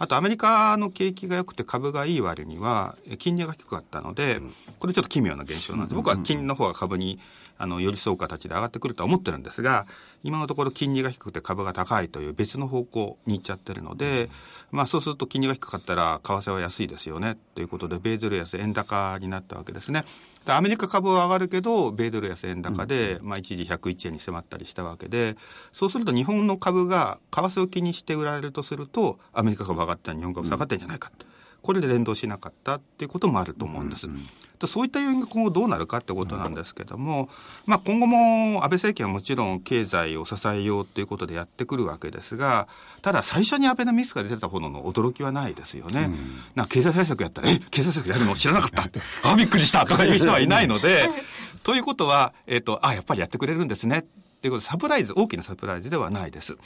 あとアメリカの景気が良くて株がいい割には金利が低かったので、これちょっと奇妙な現象なんです。僕は金利の方が株にあの寄り添う形で上がってくるとは思ってるんですが、今のところ金利が低くて株が高いという別の方向に行っちゃってるので、まあそうすると金利が低かったら為替は安いですよねということで、米ドル安円高になったわけですね。アメリカ株は上がるけど、米ドル安円高で、まあ一時101円に迫ったりしたわけで、そうすると日本の株が為替を気にして売られるとすると、アメリカ株上がったら日本株下がってんじゃないかと。これで連動しなかったっていうこともあると思うんです。うんうんそういった要因が今後どうなるかってことなんですけども、まあ、今後も安倍政権はもちろん経済を支えようということでやってくるわけですが、ただ最初に安倍のミスが出てたほどの驚きはないですよね。うん、な経済対策やったら、え、経済対策やるの知らなかった？あ、びっくりしたとかいう人はいないので、ということは、えっ、ー、と、あ、やっぱりやってくれるんですね。ということで、サプライズ、大きなサプライズではないです。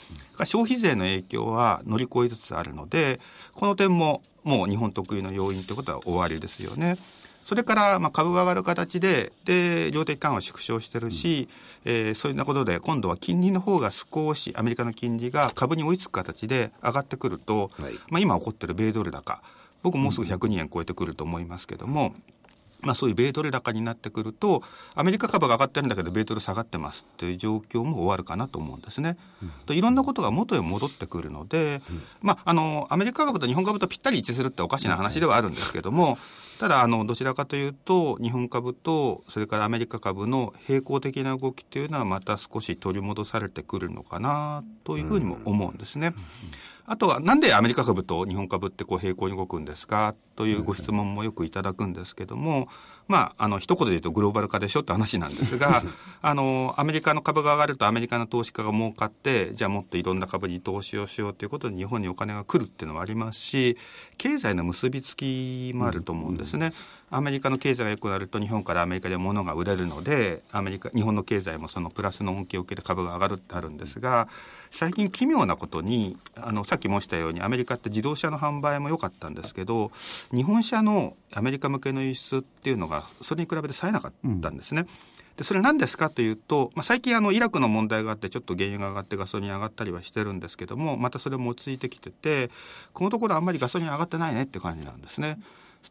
消費税の影響は乗り越えつつあるので、この点ももう日本特有の要因ということは終わりですよね。それから、まあ、株が上がる形で、で、量的緩和縮小してるし、うん、えー、そういうようなことで、今度は金利の方が少し、アメリカの金利が株に追いつく形で上がってくると、はい、まあ、今起こってる米ドル高、僕もうすぐ102円超えてくると思いますけども、まあ、そういう米ドル高になってくると、アメリカ株が上がってるんだけど、米ドル下がってますっていう状況も終わるかなと思うんですね。うん、いろんなことが元へ戻ってくるので、うん、まあ、あの、アメリカ株と日本株とぴったり一致するっておかしな話ではあるんですけども、ただ、あの、どちらかというと、日本株と、それからアメリカ株の並行的な動きっていうのは、また少し取り戻されてくるのかなというふうにも思うんですね。うんあとは、なんでアメリカ株と日本株ってこう並行に動くんですかというご質問もよくいただくんですけども、まあ、あの、一言で言うとグローバル化でしょって話なんですが、あの、アメリカの株が上がるとアメリカの投資家が儲かって、じゃあもっといろんな株に投資をしようということで日本にお金が来るっていうのもありますし、経済の結びつきもあると思うんですね。アメリカの経済が良くなると日本からアメリカで物が売れるのでアメリカ日本の経済もそのプラスの恩恵を受けて株が上がるってあるんですが最近奇妙なことにあのさっき申したようにアメリカって自動車の販売も良かったんですけど日本車のアメリカ向けの輸出っていうのがそれに比べてさえなかったんですね。うんでそれ何ですかというと、まあ、最近あのイラクの問題があってちょっと原油が上がってガソリン上がったりはしてるんですけどもまたそれも落ち着いてきててこのところあんまりガソリン上がってないねって感じなんですね。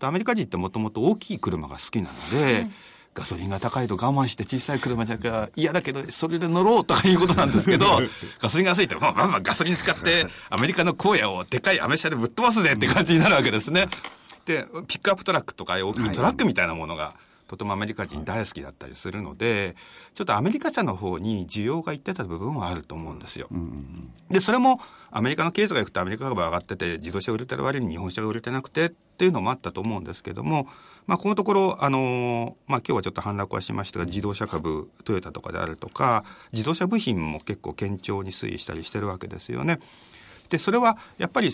アメリカ人ってもともと大きい車が好きなので、ガソリンが高いと我慢して小さい車じゃ嫌だけど、それで乗ろうとかいうことなんですけど、ガソリンが安いと、まあまあまあガソリン使ってアメリカの荒野をでかいアメ車でぶっ飛ばすぜって感じになるわけですね。で、ピックアップトラックとか大きいトラックみたいなものが、とてもアメリカ人大好きだったりするので、ちょっとアメリカ車の方に需要がいってた部分はあると思うんですよ。で、それもアメリカの経済が良くてアメリカ株が上がってて、自動車売れてる割に日本車が売れてなくてっていうのもあったと思うんですけども、まあ、このところ、あのまあ、今日はちょっと反落はしましたが、自動車株、トヨタとかであるとか、自動車部品も結構堅調に推移したりしてるわけですよね。で、それはやっぱり、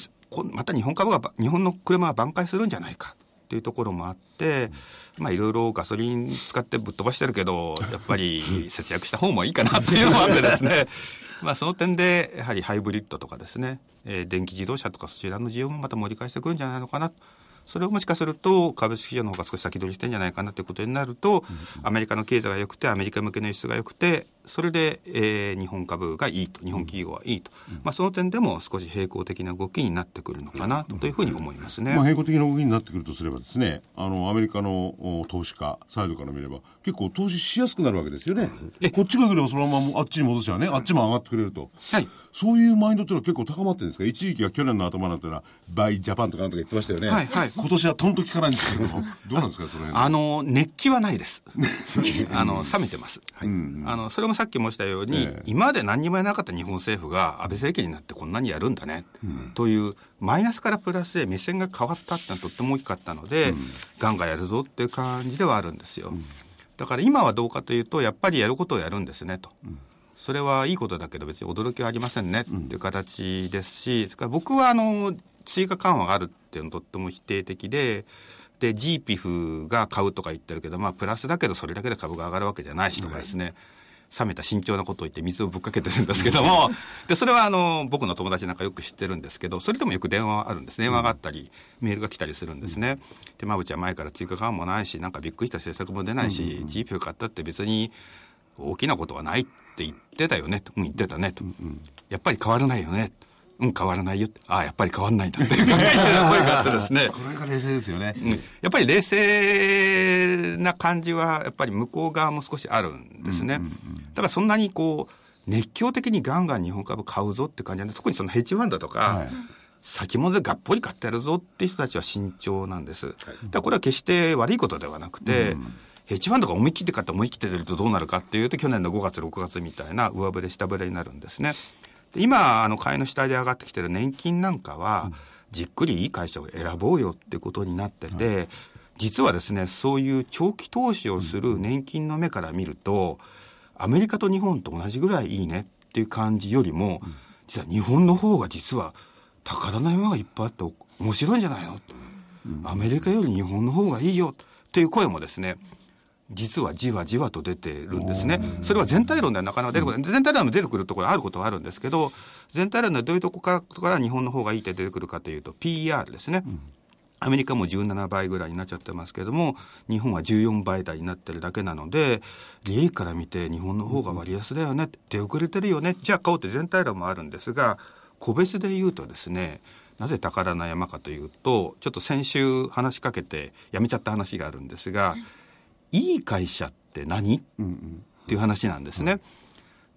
また日本株が、日本の車は挽回するんじゃないか。っていうところもあって、まあいろいろガソリン使ってぶっ飛ばしてるけど、やっぱり節約した方もいいかなっていうのもあってですね、まあその点で、やはりハイブリッドとかですね、えー、電気自動車とかそちらの需要もまた盛り返してくるんじゃないのかな。それをもしかすると株式市場の方が少し先取りしてんじゃないかなということになると、アメリカの経済が良くて、アメリカ向けの輸出が良くて、それで、えー、日本株がいいと、日本企業はいいと、まあ、その点でも少し平行的な動きになってくるのかなというふうに思いますね、まあ、平行的な動きになってくるとすればですね、あのアメリカの投資家サイドから見れば、結構投資しやすくなるわけですよね。こっちが来ればそのままあっちに戻しちゃうね、あっちも上がってくれると。はい。そういうマインドっていうのは結構高まってるんですか？一時期は去年の頭なんていうのは、バイジャパンとかなんとか言ってましたよね。はい、はい。今年はとんと聞かないんですけども、どうなんですか、その辺。あの、熱気はないです。あの、冷めてます。はい。あの、それもさっき申したように、に、今まで何にもやなかった日本政府が安倍政権になってこんなにやるんだね、というマイナスからプラスで目線が変わったってのはとっても大きかったので、ガンガンやるぞっていう感じではあるんですよ。だから今はどうかというとやっぱりやることをやるんですねと。それはいいことだけど別に驚きはありませんねっていう形ですし、僕はあの追加緩和があるっていうのとっても否定的で、で、GPF が買うとか言ってるけど、まあ、プラスだけど、それだけで株が上がるわけじゃないしとかですね、はい冷めた慎重なことを言って水をぶっかけてるんですけども、で、それはあの、僕の友達なんかよく知ってるんですけど、それでもよく電話あるんです。電話があったり、メールが来たりするんですね。で、まぶちは前から追加緩和もないし、なんかびっくりした政策も出ないし、GPU 買ったって別に大きなことはないって言ってたよねと。うん、言ってたねと。やっぱり変わらないよね。うん、変わらないよああ、やっぱり変わらないんだっていう声があってですね。これが冷静ですよね、うん。やっぱり冷静な感じは、やっぱり向こう側も少しあるんですね。だからそんなにこう、熱狂的にガンガン日本株買うぞって感じなんで、特にそのヘッジファンドとか、はい先物でがっぽり買ってやるぞっていう人たちは慎重なんです。はい、だこれは決して悪いことではなくて、うん、ヘッジファンドが思い切って買って思い切って出るとどうなるかっていうと、去年の5月、6月みたいな上振れ、下振れになるんですね。今、あの、買いの下で上がってきてる年金なんかは、じっくりいい会社を選ぼうよってことになってて、実はですね、そういう長期投資をする年金の目から見ると、アメリカと日本と同じぐらいいいねっていう感じよりも、実は日本の方が実は宝の山がいっぱいあって面白いんじゃないの？アメリカより日本の方がいいよっていう声もですね、実はじわじわと出てるんですね。それは全体論ではなかなか出てこない。全体論で出てくるところあることはあるんですけど、全体論でどういうとこから日本の方がいいって出てくるかというと、PER ですね。アメリカも17倍ぐらいになっちゃってますけども、日本は14倍台になってるだけなので、利益から見て日本の方が割安だよね、出遅れてるよね、じゃあ買おうって全体論もあるんですが、個別で言うとですね、なぜ宝の山かというとちょっと先週話しかけてやめちゃった話があるんですが、いい会社って何、っていう話なんですね。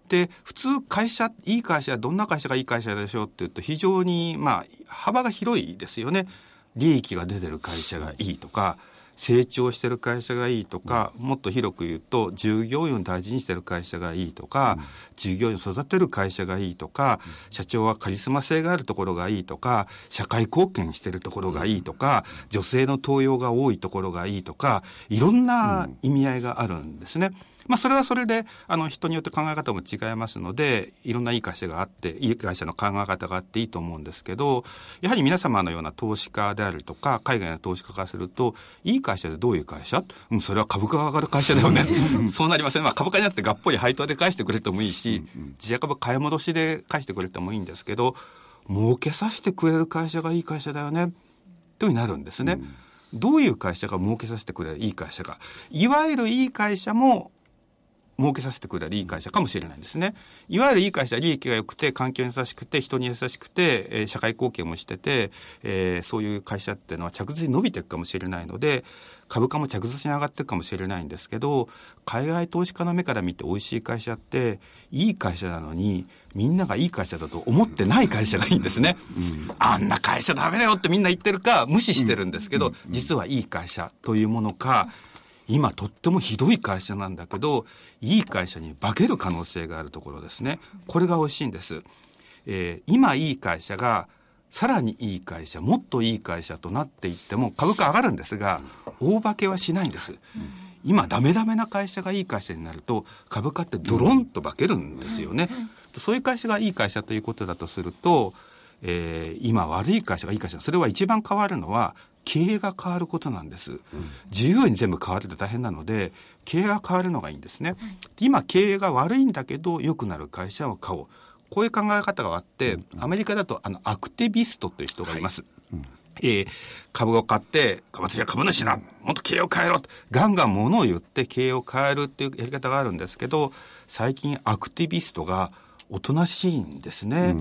で普通会社いい会社どんな会社がいい会社でしょうっていうと非常にまあ幅が広いですよね利益が出てる会社がいいとか成長してる会社がいいとか、もっと広く言うと従業員を大事にしてる会社がいいとか、従業員を育てる会社がいいとか、社長はカリスマ性があるところがいいとか社会貢献してるところがいいとか女性の登用が多いところがいいとかいろんな意味合いがあるんですね。まあ、それはそれで、あの、人によって考え方も違いますので、いろんないい会社があって、いい会社の考え方があっていいと思うんですけど、やはり皆様のような投資家であるとか、海外の投資家からすると、いい会社でどういう会社？うん、それは株価が上がる会社だよね。そうなりません。まあ、株価になってがっぽり配当で返してくれてもいいし、自社株買い戻しで返してくれてもいいんですけど、儲けさせてくれる会社がいい会社だよね。というになるんですね。どういう会社が儲けさせてくれるいい会社か。いわゆるいい会社も儲けさせてくれるいい会社かもしれないんですね。いわゆるいい会社、利益が良くて、環境に優しくて、人に優しくて、えー、社会貢献もしてて、えー、そういう会社っていうのは着実に伸びていくかもしれないので、株価も着実に上がっていくかもしれないんですけど、海外投資家の目から見て美味しい会社って、いい会社なのに、みんながいい会社だと思ってない会社がいいんですね。うん、あんな会社ダメだよってみんな言ってるか、無視してるんですけど、実はいい会社というものか、今とってもひどい会社なんだけど、いい会社に化ける可能性があるところですね。これが美味しいんです。えー、今いい会社が、さらにいい会社、もっといい会社となっていっても株価上がるんですが、大化けはしないんです。今ダメダメな会社がいい会社になると株価ってドロンと化けるんですよね。そういう会社がいい会社ということだとすると、えー、今悪い会社がいい会社それは一番変わるのは経営が変わることなんです。従業員全部変わるって大変なので、経営が変わるのがいいんですね。今、経営が悪いんだけど、良くなる会社を買おう。こういう考え方があって、アメリカだと、あの、アクティビストという人がいます。はいうんえー、株を買って、私は株主な、もっと経営を変えろガンガン物を言って経営を変えるっていうやり方があるんですけど、最近アクティビストがおとなしいんですね。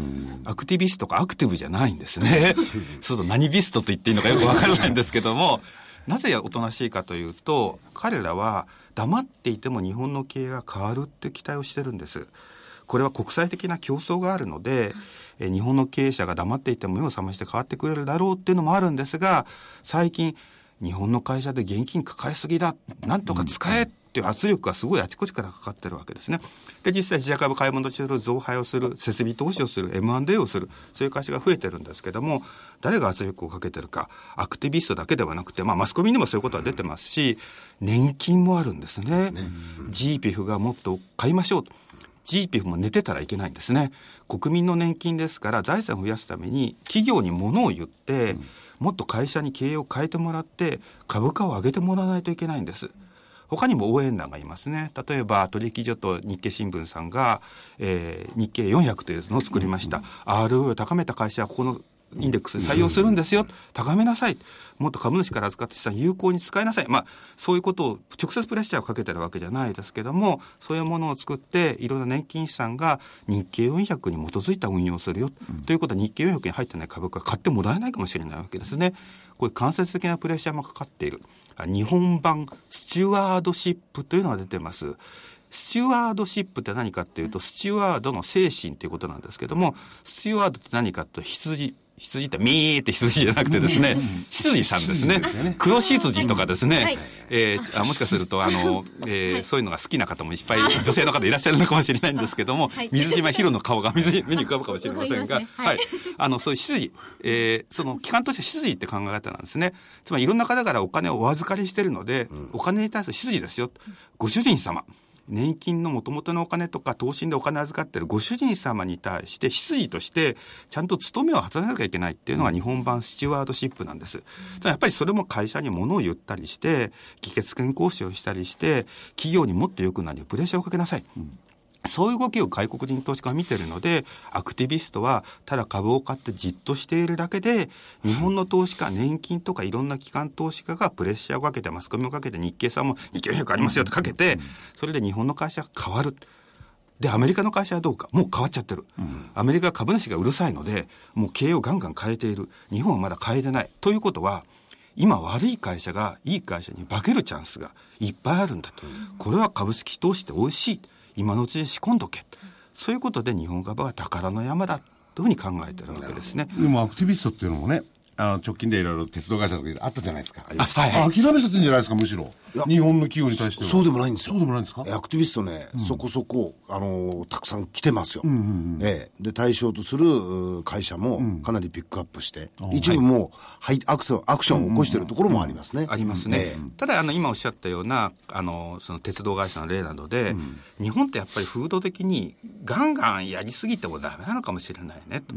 アクティビストかアクティブじゃないんですね。そうそう、何ビストと言っていいのかよくわからないんですけども、なぜおとなしいかというと、彼らは黙っていても日本の経営が変わるって期待をしてるんです。これは国際的な競争があるので、え日本の経営者が黙っていても目を覚まして変わってくれるだろうっていうのもあるんですが、最近、日本の会社で現金抱えすぎだ。なんとか使えっていう圧力がすごいあちこちからかかってるわけですね。で、実際自社株買い戻しする、増配をする、設備投資をする、M&A をする、そういう会社が増えてるんですけども、誰が圧力をかけてるか、アクティビストだけではなくて、まあマスコミにもそういうことは出てますし、年金もあるんですね。ね GPF がもっと買いましょうと。GPF も寝てたらいけないんですね。国民の年金ですから財産を増やすために企業に物を言って、もっと会社に経営を変えてもらって株価を上げてもらわないといけないんです。他にも応援団がいますね。例えば、取引所と日経新聞さんが、えー、日経400というのを作りました。ROE を高めた会社はここのインデックスに採用するんですよ。高めなさい。もっと株主から預かって資産有効に使いなさい。まあ、そういうことを直接プレッシャーをかけてるわけじゃないですけども、そういうものを作って、いろんな年金資産が日経400に基づいた運用をするよ。うん、ということは日経400に入ってない株価買ってもらえないかもしれないわけですね。こういう間接的なプレッシャーもかかっている。日本版スチュワードシップというのが出てます。スチュワードシップって何かっていうと、スチュワードの精神ということなんですけども、スチュワードって何かと羊、羊ってミーって羊じゃなくてですね、羊さんですね。黒羊とかですね、えー、あもしかすると、あの、えー、そういうのが好きな方もいっぱい女性の方いらっしゃるのかもしれないんですけども、水島ヒロの顔が水 目に浮かぶかもしれませんが、はい。あの、そういう羊、えー、その機関として羊って考え方なんですね。つまりいろんな方からお金をお預かりしてるので、お金に対する羊ですよ。ご主人様。年金のもともとのお金とか投資でお金預かってるご主人様に対して執事としてちゃんと務めを果たさなきゃいけないっていうのが日本版スチュワードシップなんです。やっぱりそれも会社に物を言ったりして、議決権行使をしたりして、企業にもっと良くなるプレッシャーをかけなさい。うんそういう動きを外国人投資家は見てるので、アクティビストはただ株を買ってじっとしているだけで、日本の投資家、年金とかいろんな機関投資家がプレッシャーをかけて、マスコミをかけて、日経さんも日経平均ありますよってかけて、それで日本の会社が変わる。で、アメリカの会社はどうか、もう変わっちゃってる。アメリカは株主がうるさいので、もう経営をガンガン変えている。日本はまだ変えてない。ということは、今悪い会社がいい会社に化けるチャンスがいっぱいあるんだと。これは株式投資って美味しい。今のうちに仕込んどけ。そういうことで日本株は宝の山だというふうに考えてるわけですね。でもアクティビストっていうのもね、あの直近でいろいろ鉄道会社とかあったじゃないですか。あ、はい、はい。諦めちゃってんじゃないですか、むしろ。日本の企業に対してそうでもないんですよ。そうでもないんですか？アクティビストね、うん、そこそこ、あのー、たくさん来てますよ。うんうんうん、ええ。で、対象とする会社もかなりピックアップして、うん、一部も、はい、アクション、アクションを起こしているところもありますね。ありますね。ええ、ただ、あの、今おっしゃったような、あの、その鉄道会社の例などで、日本ってやっぱり風土的にガンガンやりすぎてもダメなのかもしれないねと。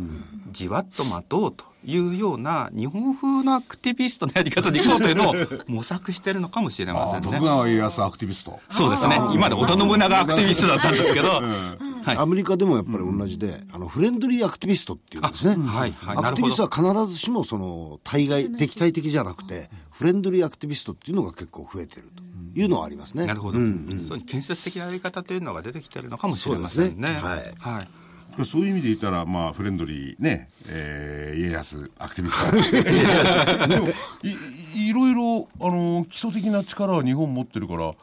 じわっと待とうと。いうような日本風のアクティビストのやり方でいこうというのを模索してるのかもしれませんね。徳川家康アクティビスト。そうですね。今で織田信長アクティビストだったんですけど、はい、アメリカでもやっぱり同じで、あのフレンドリーアクティビストっていうんですね。はいはい、アクティビストは必ずしもその対外敵対的じゃなくて、フレンドリーアクティビストっていうのが結構増えてると。いうのはありますね。なるほど。うんうん、そういう建設的なやり方というのが出てきてるのかもしれませんね。ねはい。はいそういう意味で言ったら、まあ、フレンドリーね、えー、家康、アクティビスト。でもい、いろいろ、あの、基礎的な力は日本持ってるから、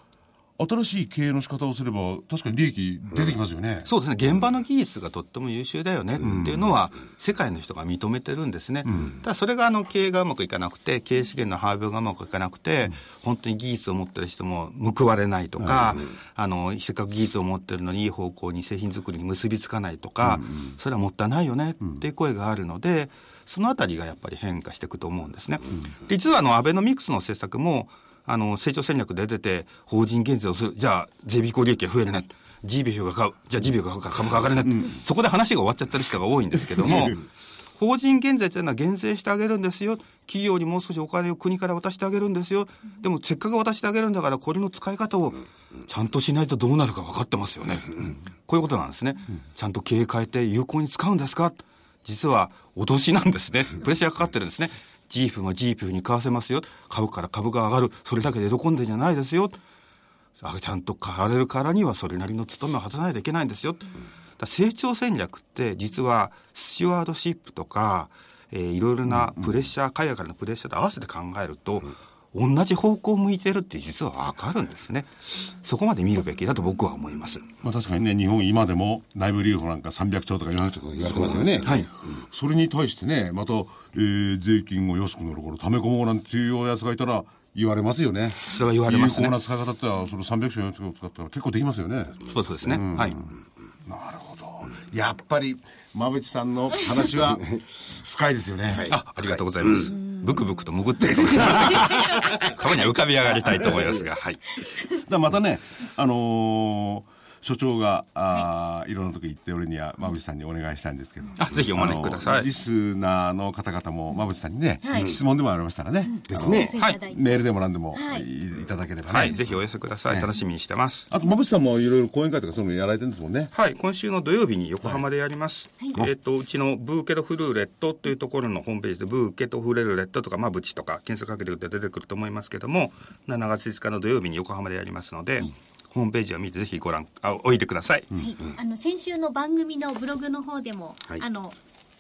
新しい経営の仕方をすれば、確かに利益出てきますよね、うん、そうですね、現場の技術がとっても優秀だよね。っていうのは、世界の人が認めてるんですね、うん、ただそれがあの経営がうまくいかなくて、経営資源の配分がうまくいかなくて、本当に技術を持ってる人も報われないとか、あのせっかく技術を持ってるのにいい方向に製品作りに結びつかないとか、それはもったいないよね。っていう声があるので、そのあたりがやっぱり変化していくと思うんですね。実はあのアベノミクスの政策もあの、成長戦略で出てて、法人減税をする。じゃあ、税引き利益が増えるね。ジービフが買う。じゃあ、ジービフが買うから株価上がるね、うん。そこで話が終わっちゃってる人が多いんですけども、法人減税っていうのは減税してあげるんですよ。企業にもう少しお金を国から渡してあげるんですよ。でもせっかく渡してあげるんだから、これの使い方をちゃんとしないとどうなるか分かってますよね。こういうことなんですね。ちゃんと経営変えて有効に使うんですか？実は脅しなんですね。プレッシャーかかってるんですね。ジーフがジープに買わせますよ。買うから株が上がる。それだけで喜んでんじゃないですよ。ちゃんと買われるからにはそれなりの務めを果たさないといけないんですよ。成長戦略って実はスチュワードシップとか、えー、いろいろなプレッシャー、海外からのプレッシャーと合わせて考えると、同じ方向を向いてるって実は分かるんですね。そこまで見るべきだと僕は思います。まあ確かにね、日本今でも内部留保なんか300兆とか400兆とか言われてますよね。はい。それに対してね、また、えー、税金を安くなるから溜め込もうなんていうようなやつがいたら、言われますよね。それは言われますね。有効な使い方ってその300兆400兆を使ったら結構できますよね。そうですね。うん、はい。なるほど。やっぱり、馬淵さんの話は 深いですよね。はい、あ、ありがとうございます。ブクブクと潜ってるかもしれません。たまには浮かび上がりたいと思いますが、はい。だまたね、あのー所長が、あい。ろんなとこ行って俺には馬淵さんにお願いしたいんですけど。あぜひお招きください。リスナーの方々も馬淵さんにね、はい、質問でもありましたらね、ですね、はい、メールでも何でもい。ただければね、はい、ぜひお寄せください、楽しみにしてます。あと馬淵さんもいろいろ講演会とかそういうのやられてるんですもんね。はい。今週の土曜日に横浜でやります、えっ、ー、とうちのブーケドフルーレットというところのホームページでブーケドフレルレットとか馬淵とか検索かけて出てくると思いますけども7月5日の土曜日に横浜でやりますので、ホームページを見てぜひご覧あおいてください、はい、あの先週の番組のブログの方でも、はい、あの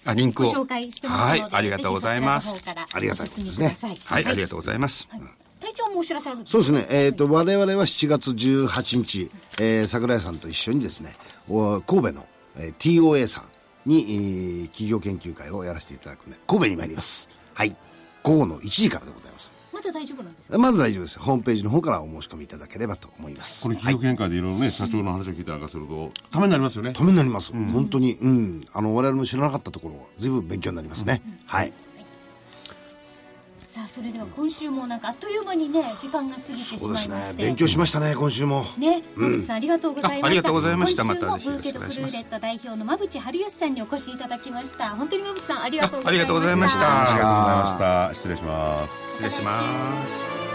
あリンクを。ご紹介してますので、はい、ありがとうございます。ありがたいですね。はい、ありがとうございます、隊長もお知らせあるそうですね、えーと我々は7月18日、えー、桜井さんと一緒にですね神戸の、えー、TOA さんに、えー、企業研究会をやらせていただくので神戸に参ります。はい。午後の1時からでございますまだ大丈夫なんですか？まだ大丈夫です。ホームページの方からお申し込みいただければと思います。これ企業見解でいろいろね、社長の話を聞いたりするとためになりますよね。ためになります、うん、本当にうん。あの我々も知らなかったところ随分勉強になりますね、うん、はいさあそれでは今週もなんかあっという間にね時間が過ぎてしまいまして、ね、勉強しましたね今週も。ね馬淵さんありがとうございました。ありがとうございました今週もブーケドフルーレット代表の馬淵春吉さんにお越しいただきました。本当に馬淵さんありがとうございました。ありがとうございました。ありがとうございました。失礼します。失礼します